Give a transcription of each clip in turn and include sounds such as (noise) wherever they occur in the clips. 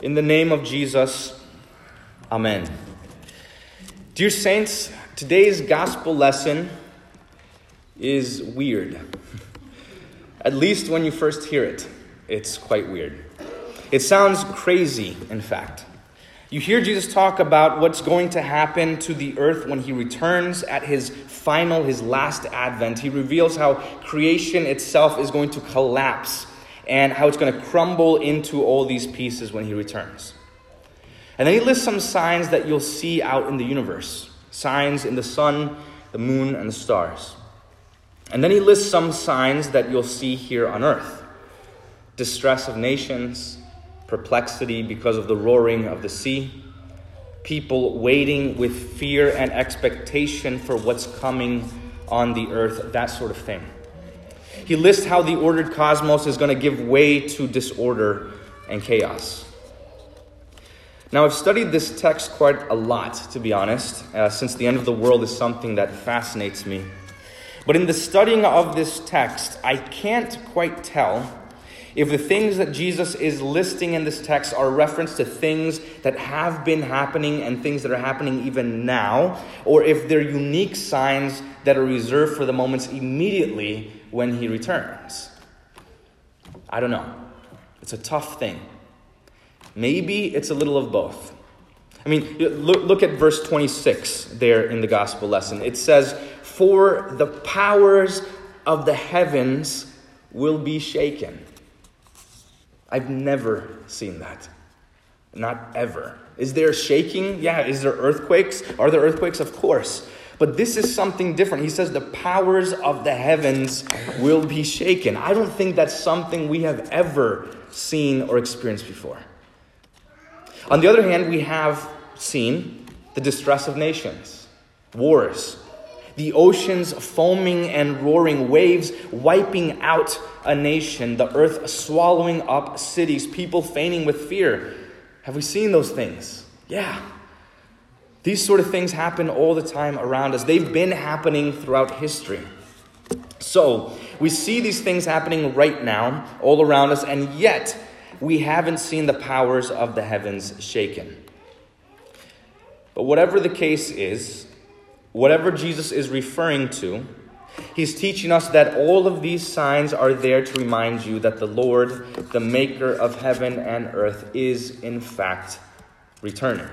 In the name of Jesus, Amen. Dear Saints, today's gospel lesson is weird. At least when you first hear it, it's quite weird. It sounds crazy, in fact. You hear Jesus talk about what's going to happen to the earth when he returns at his final, his last advent. He reveals how creation itself is going to collapse and how it's going to crumble into all these pieces when he returns. And then he lists some signs that you'll see out in the universe signs in the sun, the moon, and the stars. And then he lists some signs that you'll see here on earth distress of nations, perplexity because of the roaring of the sea, people waiting with fear and expectation for what's coming on the earth, that sort of thing. He lists how the ordered cosmos is going to give way to disorder and chaos. Now, I've studied this text quite a lot, to be honest, uh, since the end of the world is something that fascinates me. But in the studying of this text, I can't quite tell if the things that Jesus is listing in this text are reference to things that have been happening and things that are happening even now, or if they're unique signs that are reserved for the moments immediately when he returns. I don't know. It's a tough thing. Maybe it's a little of both. I mean, look, at verse 26 there in the gospel lesson. It says, For the powers of the heavens will be shaken. I've never seen that. Not ever. Is there shaking? Yeah. Is there earthquakes? Are there earthquakes? Of course. But this is something different. He says the powers of the heavens will be shaken. I don't think that's something we have ever seen or experienced before. On the other hand, we have seen the distress of nations, wars, the oceans foaming and roaring, waves wiping out a nation, the earth swallowing up cities, people fainting with fear. Have we seen those things? Yeah. These sort of things happen all the time around us. They've been happening throughout history. So, we see these things happening right now, all around us, and yet we haven't seen the powers of the heavens shaken. But whatever the case is, whatever Jesus is referring to, he's teaching us that all of these signs are there to remind you that the Lord, the maker of heaven and earth, is in fact returning.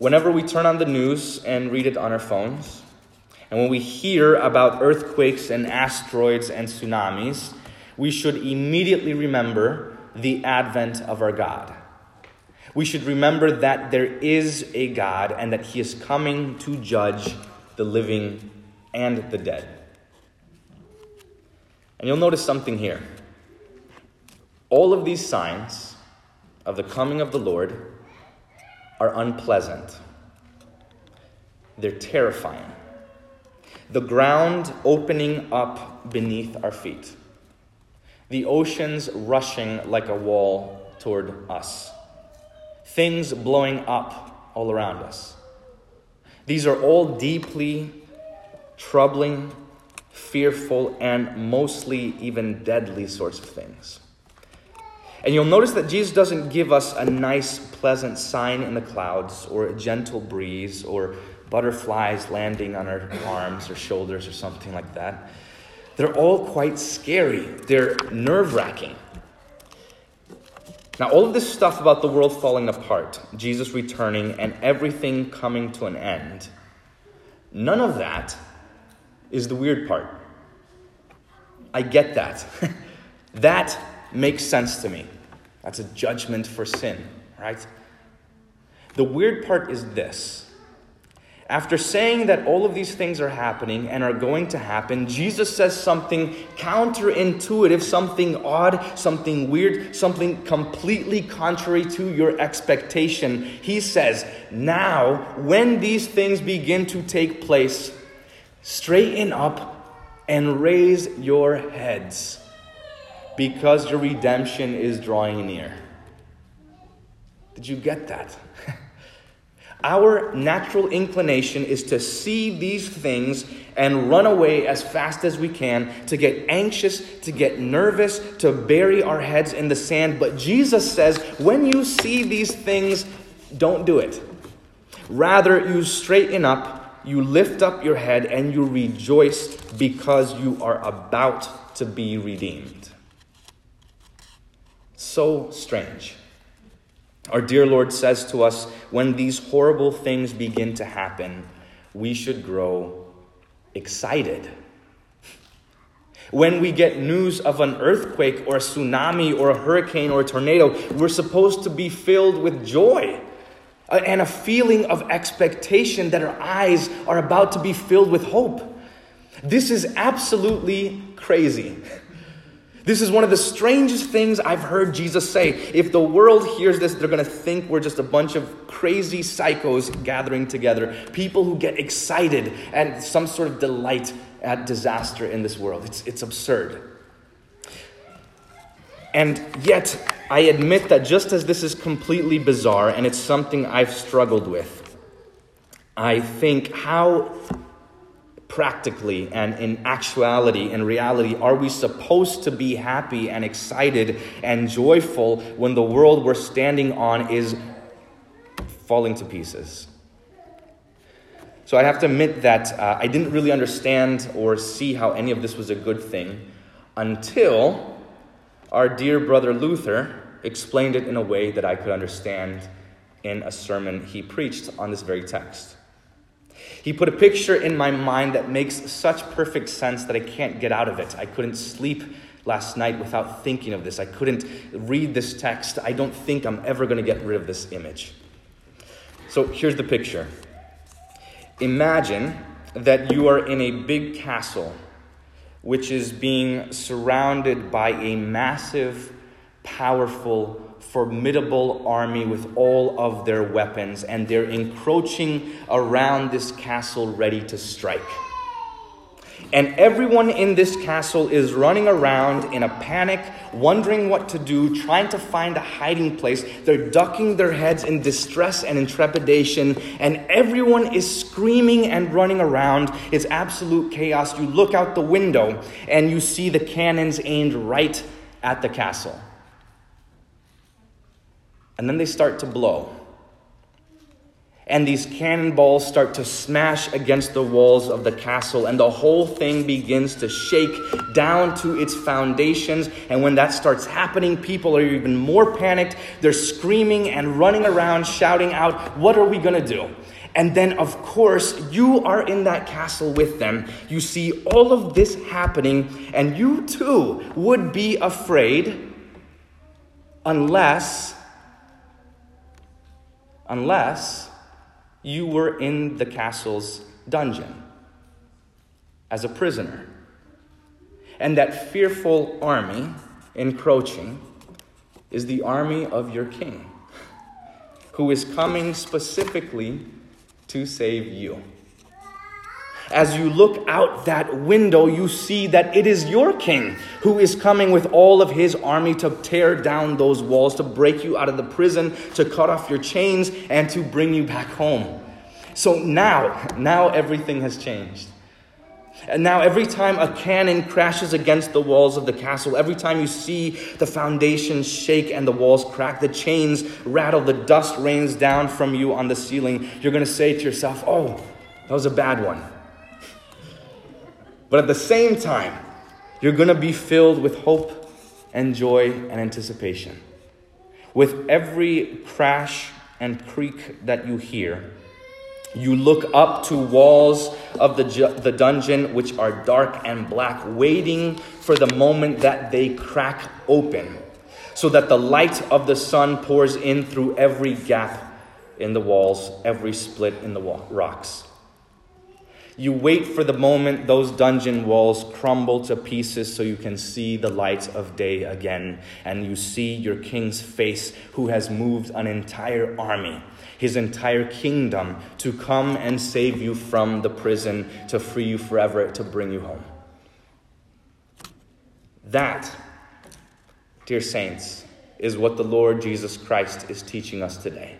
Whenever we turn on the news and read it on our phones, and when we hear about earthquakes and asteroids and tsunamis, we should immediately remember the advent of our God. We should remember that there is a God and that He is coming to judge the living and the dead. And you'll notice something here. All of these signs of the coming of the Lord are unpleasant, they're terrifying. The ground opening up beneath our feet, the oceans rushing like a wall toward us, things blowing up all around us. These are all deeply troubling, fearful, and mostly even deadly sorts of things. And you'll notice that Jesus doesn't give us a nice, pleasant sign in the clouds, or a gentle breeze, or butterflies landing on our arms or shoulders, or something like that. They're all quite scary, they're nerve wracking. Now, all of this stuff about the world falling apart, Jesus returning, and everything coming to an end, none of that is the weird part. I get that. (laughs) that makes sense to me. That's a judgment for sin, right? The weird part is this. After saying that all of these things are happening and are going to happen, Jesus says something counterintuitive, something odd, something weird, something completely contrary to your expectation. He says, Now, when these things begin to take place, straighten up and raise your heads because your redemption is drawing near. Did you get that? (laughs) Our natural inclination is to see these things and run away as fast as we can, to get anxious, to get nervous, to bury our heads in the sand. But Jesus says, when you see these things, don't do it. Rather, you straighten up, you lift up your head, and you rejoice because you are about to be redeemed. So strange. Our dear Lord says to us when these horrible things begin to happen, we should grow excited. When we get news of an earthquake or a tsunami or a hurricane or a tornado, we're supposed to be filled with joy and a feeling of expectation that our eyes are about to be filled with hope. This is absolutely crazy. This is one of the strangest things I've heard Jesus say. If the world hears this, they're going to think we're just a bunch of crazy psychos gathering together, people who get excited and some sort of delight at disaster in this world. It's, it's absurd. And yet, I admit that just as this is completely bizarre and it's something I've struggled with, I think how practically and in actuality and reality are we supposed to be happy and excited and joyful when the world we're standing on is falling to pieces? So I have to admit that uh, I didn't really understand or see how any of this was a good thing until our dear brother Luther explained it in a way that I could understand in a sermon he preached on this very text. He put a picture in my mind that makes such perfect sense that I can't get out of it. I couldn't sleep last night without thinking of this. I couldn't read this text. I don't think I'm ever going to get rid of this image. So here's the picture Imagine that you are in a big castle which is being surrounded by a massive, powerful, formidable army with all of their weapons, and they're encroaching around this castle ready to strike. And everyone in this castle is running around in a panic, wondering what to do, trying to find a hiding place. They're ducking their heads in distress and in trepidation, and everyone is screaming and running around. It's absolute chaos. You look out the window and you see the cannons aimed right at the castle. And then they start to blow. And these cannonballs start to smash against the walls of the castle, and the whole thing begins to shake down to its foundations. And when that starts happening, people are even more panicked. They're screaming and running around, shouting out, What are we going to do? And then, of course, you are in that castle with them. You see all of this happening, and you too would be afraid unless unless you were in the castle's dungeon as a prisoner. And that fearful army encroaching is the army of your king, who is coming specifically to save you. As you look out that window, you see that it is your king who is coming with all of his army to tear down those walls, to break you out of the prison, to cut off your chains, and to bring you back home. So now, now everything has changed. And now, every time a cannon crashes against the walls of the castle, every time you see the foundations shake and the walls crack, the chains rattle, the dust rains down from you on the ceiling, you're going to say to yourself, Oh, that was a bad one. But at the same time, you're going to be filled with hope and joy and anticipation. With every crash and creak that you hear, you look up to walls of the, ju- the dungeon, which are dark and black, waiting for the moment that they crack open, so that the light of the sun pours in through every gap in the walls, every split in the rocks. You wait for the moment those dungeon walls crumble to pieces so you can see the light of day again, and you see your king's face who has moved an entire army, his entire kingdom, to come and save you from the prison, to free you forever, to bring you home. That, dear saints, is what the Lord Jesus Christ is teaching us today.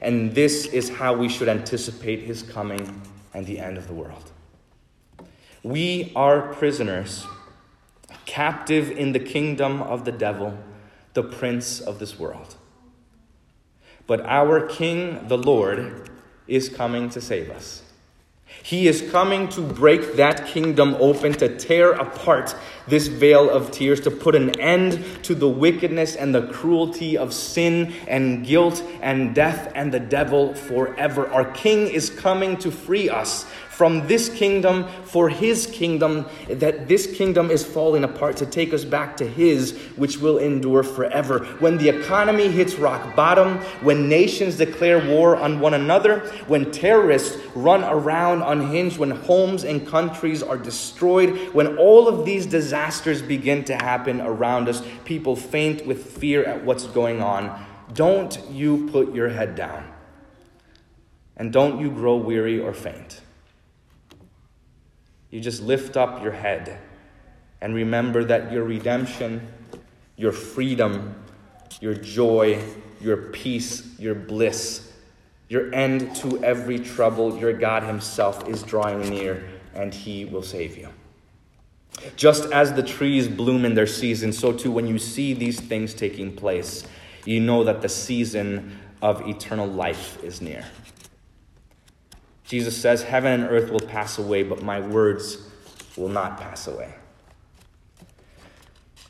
And this is how we should anticipate his coming and the end of the world. We are prisoners, captive in the kingdom of the devil, the prince of this world. But our King, the Lord, is coming to save us. He is coming to break that kingdom open, to tear apart this veil of tears, to put an end to the wickedness and the cruelty of sin and guilt and death and the devil forever. Our King is coming to free us from this kingdom for his kingdom, that this kingdom is falling apart to take us back to his, which will endure forever. When the economy hits rock bottom, when nations declare war on one another, when terrorists run around unhinged, when homes and countries are destroyed, when all of these disasters begin to happen around us, people faint with fear at what's going on. Don't you put your head down. And don't you grow weary or faint. You just lift up your head and remember that your redemption, your freedom, your joy, your peace, your bliss, your end to every trouble, your God Himself is drawing near and He will save you. Just as the trees bloom in their season, so too when you see these things taking place, you know that the season of eternal life is near. Jesus says, Heaven and earth will pass away, but my words will not pass away.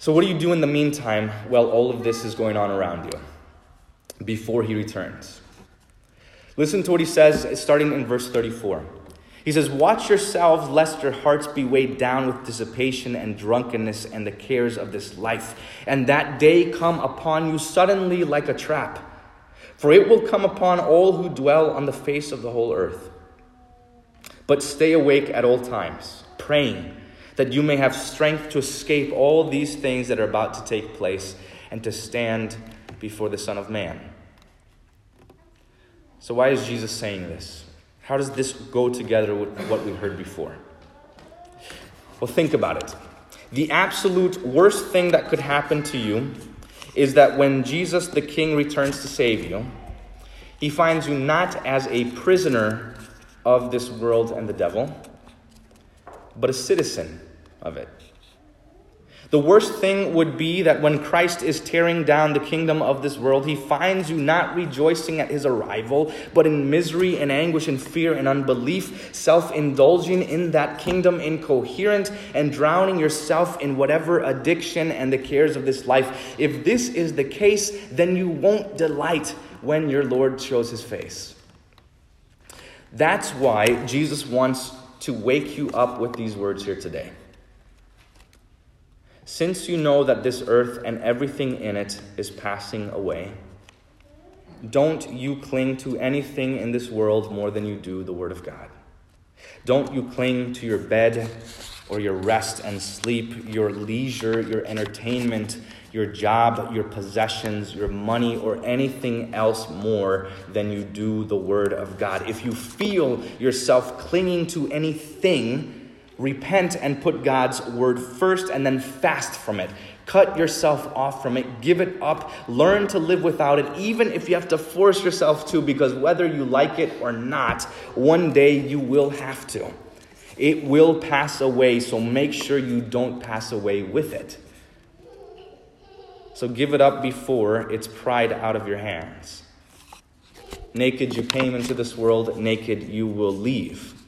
So, what do you do in the meantime while all of this is going on around you before he returns? Listen to what he says, starting in verse 34. He says, Watch yourselves, lest your hearts be weighed down with dissipation and drunkenness and the cares of this life, and that day come upon you suddenly like a trap. For it will come upon all who dwell on the face of the whole earth. But stay awake at all times, praying that you may have strength to escape all these things that are about to take place and to stand before the Son of Man. So, why is Jesus saying this? How does this go together with what we heard before? Well, think about it. The absolute worst thing that could happen to you is that when Jesus the King returns to save you, he finds you not as a prisoner of this world and the devil, but a citizen of it. The worst thing would be that when Christ is tearing down the kingdom of this world, he finds you not rejoicing at his arrival, but in misery and anguish and fear and unbelief, self indulging in that kingdom, incoherent, and drowning yourself in whatever addiction and the cares of this life. If this is the case, then you won't delight when your Lord shows his face. That's why Jesus wants to wake you up with these words here today. Since you know that this earth and everything in it is passing away, don't you cling to anything in this world more than you do the Word of God. Don't you cling to your bed or your rest and sleep, your leisure, your entertainment, your job, your possessions, your money, or anything else more than you do the Word of God. If you feel yourself clinging to anything, repent and put God's Word first and then fast from it. Cut yourself off from it, give it up, learn to live without it, even if you have to force yourself to, because whether you like it or not, one day you will have to. It will pass away, so make sure you don't pass away with it. So give it up before it's pried out of your hands. Naked you came into this world, naked you will leave.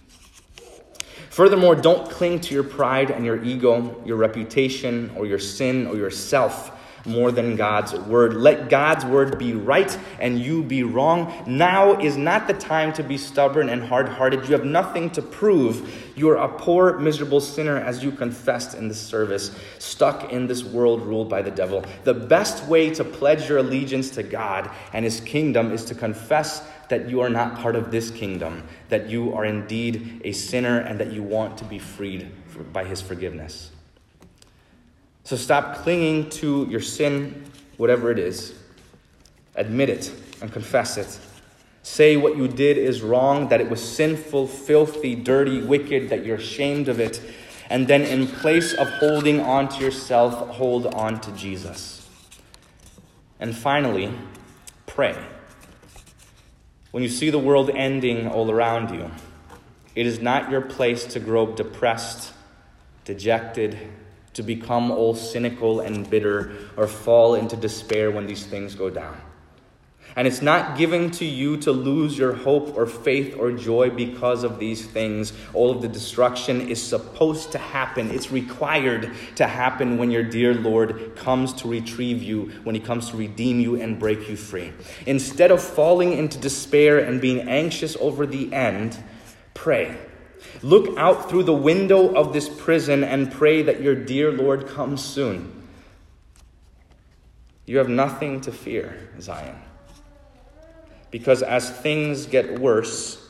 Furthermore, don't cling to your pride and your ego, your reputation, or your sin, or yourself more than God's word. Let God's word be right and you be wrong. Now is not the time to be stubborn and hard hearted. You have nothing to prove. You are a poor, miserable sinner, as you confessed in this service, stuck in this world ruled by the devil. The best way to pledge your allegiance to God and his kingdom is to confess that you are not part of this kingdom, that you are indeed a sinner, and that you want to be freed by his forgiveness. So stop clinging to your sin, whatever it is. Admit it and confess it. Say what you did is wrong, that it was sinful, filthy, dirty, wicked, that you're ashamed of it. And then, in place of holding on to yourself, hold on to Jesus. And finally, pray. When you see the world ending all around you, it is not your place to grow depressed, dejected, to become all cynical and bitter, or fall into despair when these things go down. And it's not given to you to lose your hope or faith or joy because of these things. All of the destruction is supposed to happen. It's required to happen when your dear Lord comes to retrieve you, when he comes to redeem you and break you free. Instead of falling into despair and being anxious over the end, pray. Look out through the window of this prison and pray that your dear Lord comes soon. You have nothing to fear, Zion because as things get worse,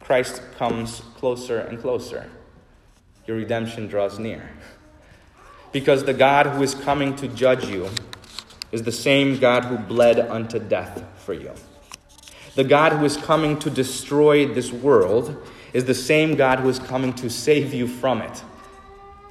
Christ comes closer and closer. Your redemption draws near. Because the God who is coming to judge you is the same God who bled unto death for you. The God who is coming to destroy this world is the same God who is coming to save you from it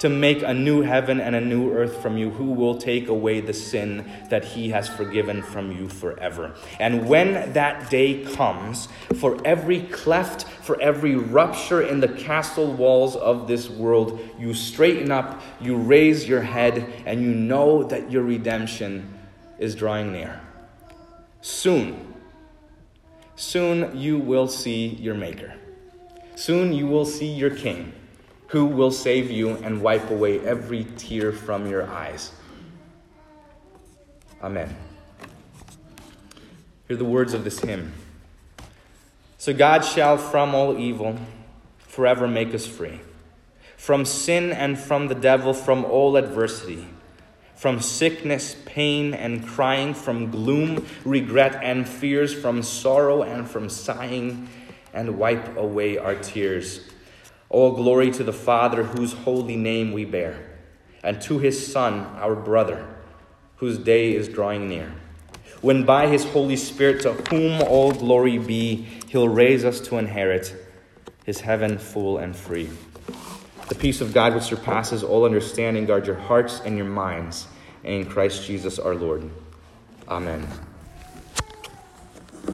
to make a new heaven and a new earth from you, who will take away the sin that he has forgiven from you forever. And when that day comes, for every cleft, for every rupture in the castle walls of this world, you straighten up, you raise your head, and you know that your redemption is drawing near. Soon, soon you will see your Maker. Soon you will see your King who will save you and wipe away every tear from your eyes. Amen. Hear the words of this hymn. So God shall from all evil forever make us free, from sin and from the devil, from all adversity, from sickness, pain, and crying, from gloom, regret, and fears, from sorrow and from sighing, and wipe away our tears all glory to the Father, whose holy name we bear, and to his Son, our brother, whose day is drawing near. When by his Holy Spirit, to whom all glory be, he'll raise us to inherit his heaven full and free. The peace of God, which surpasses all understanding, guard your hearts and your minds, and in Christ Jesus our Lord. Amen.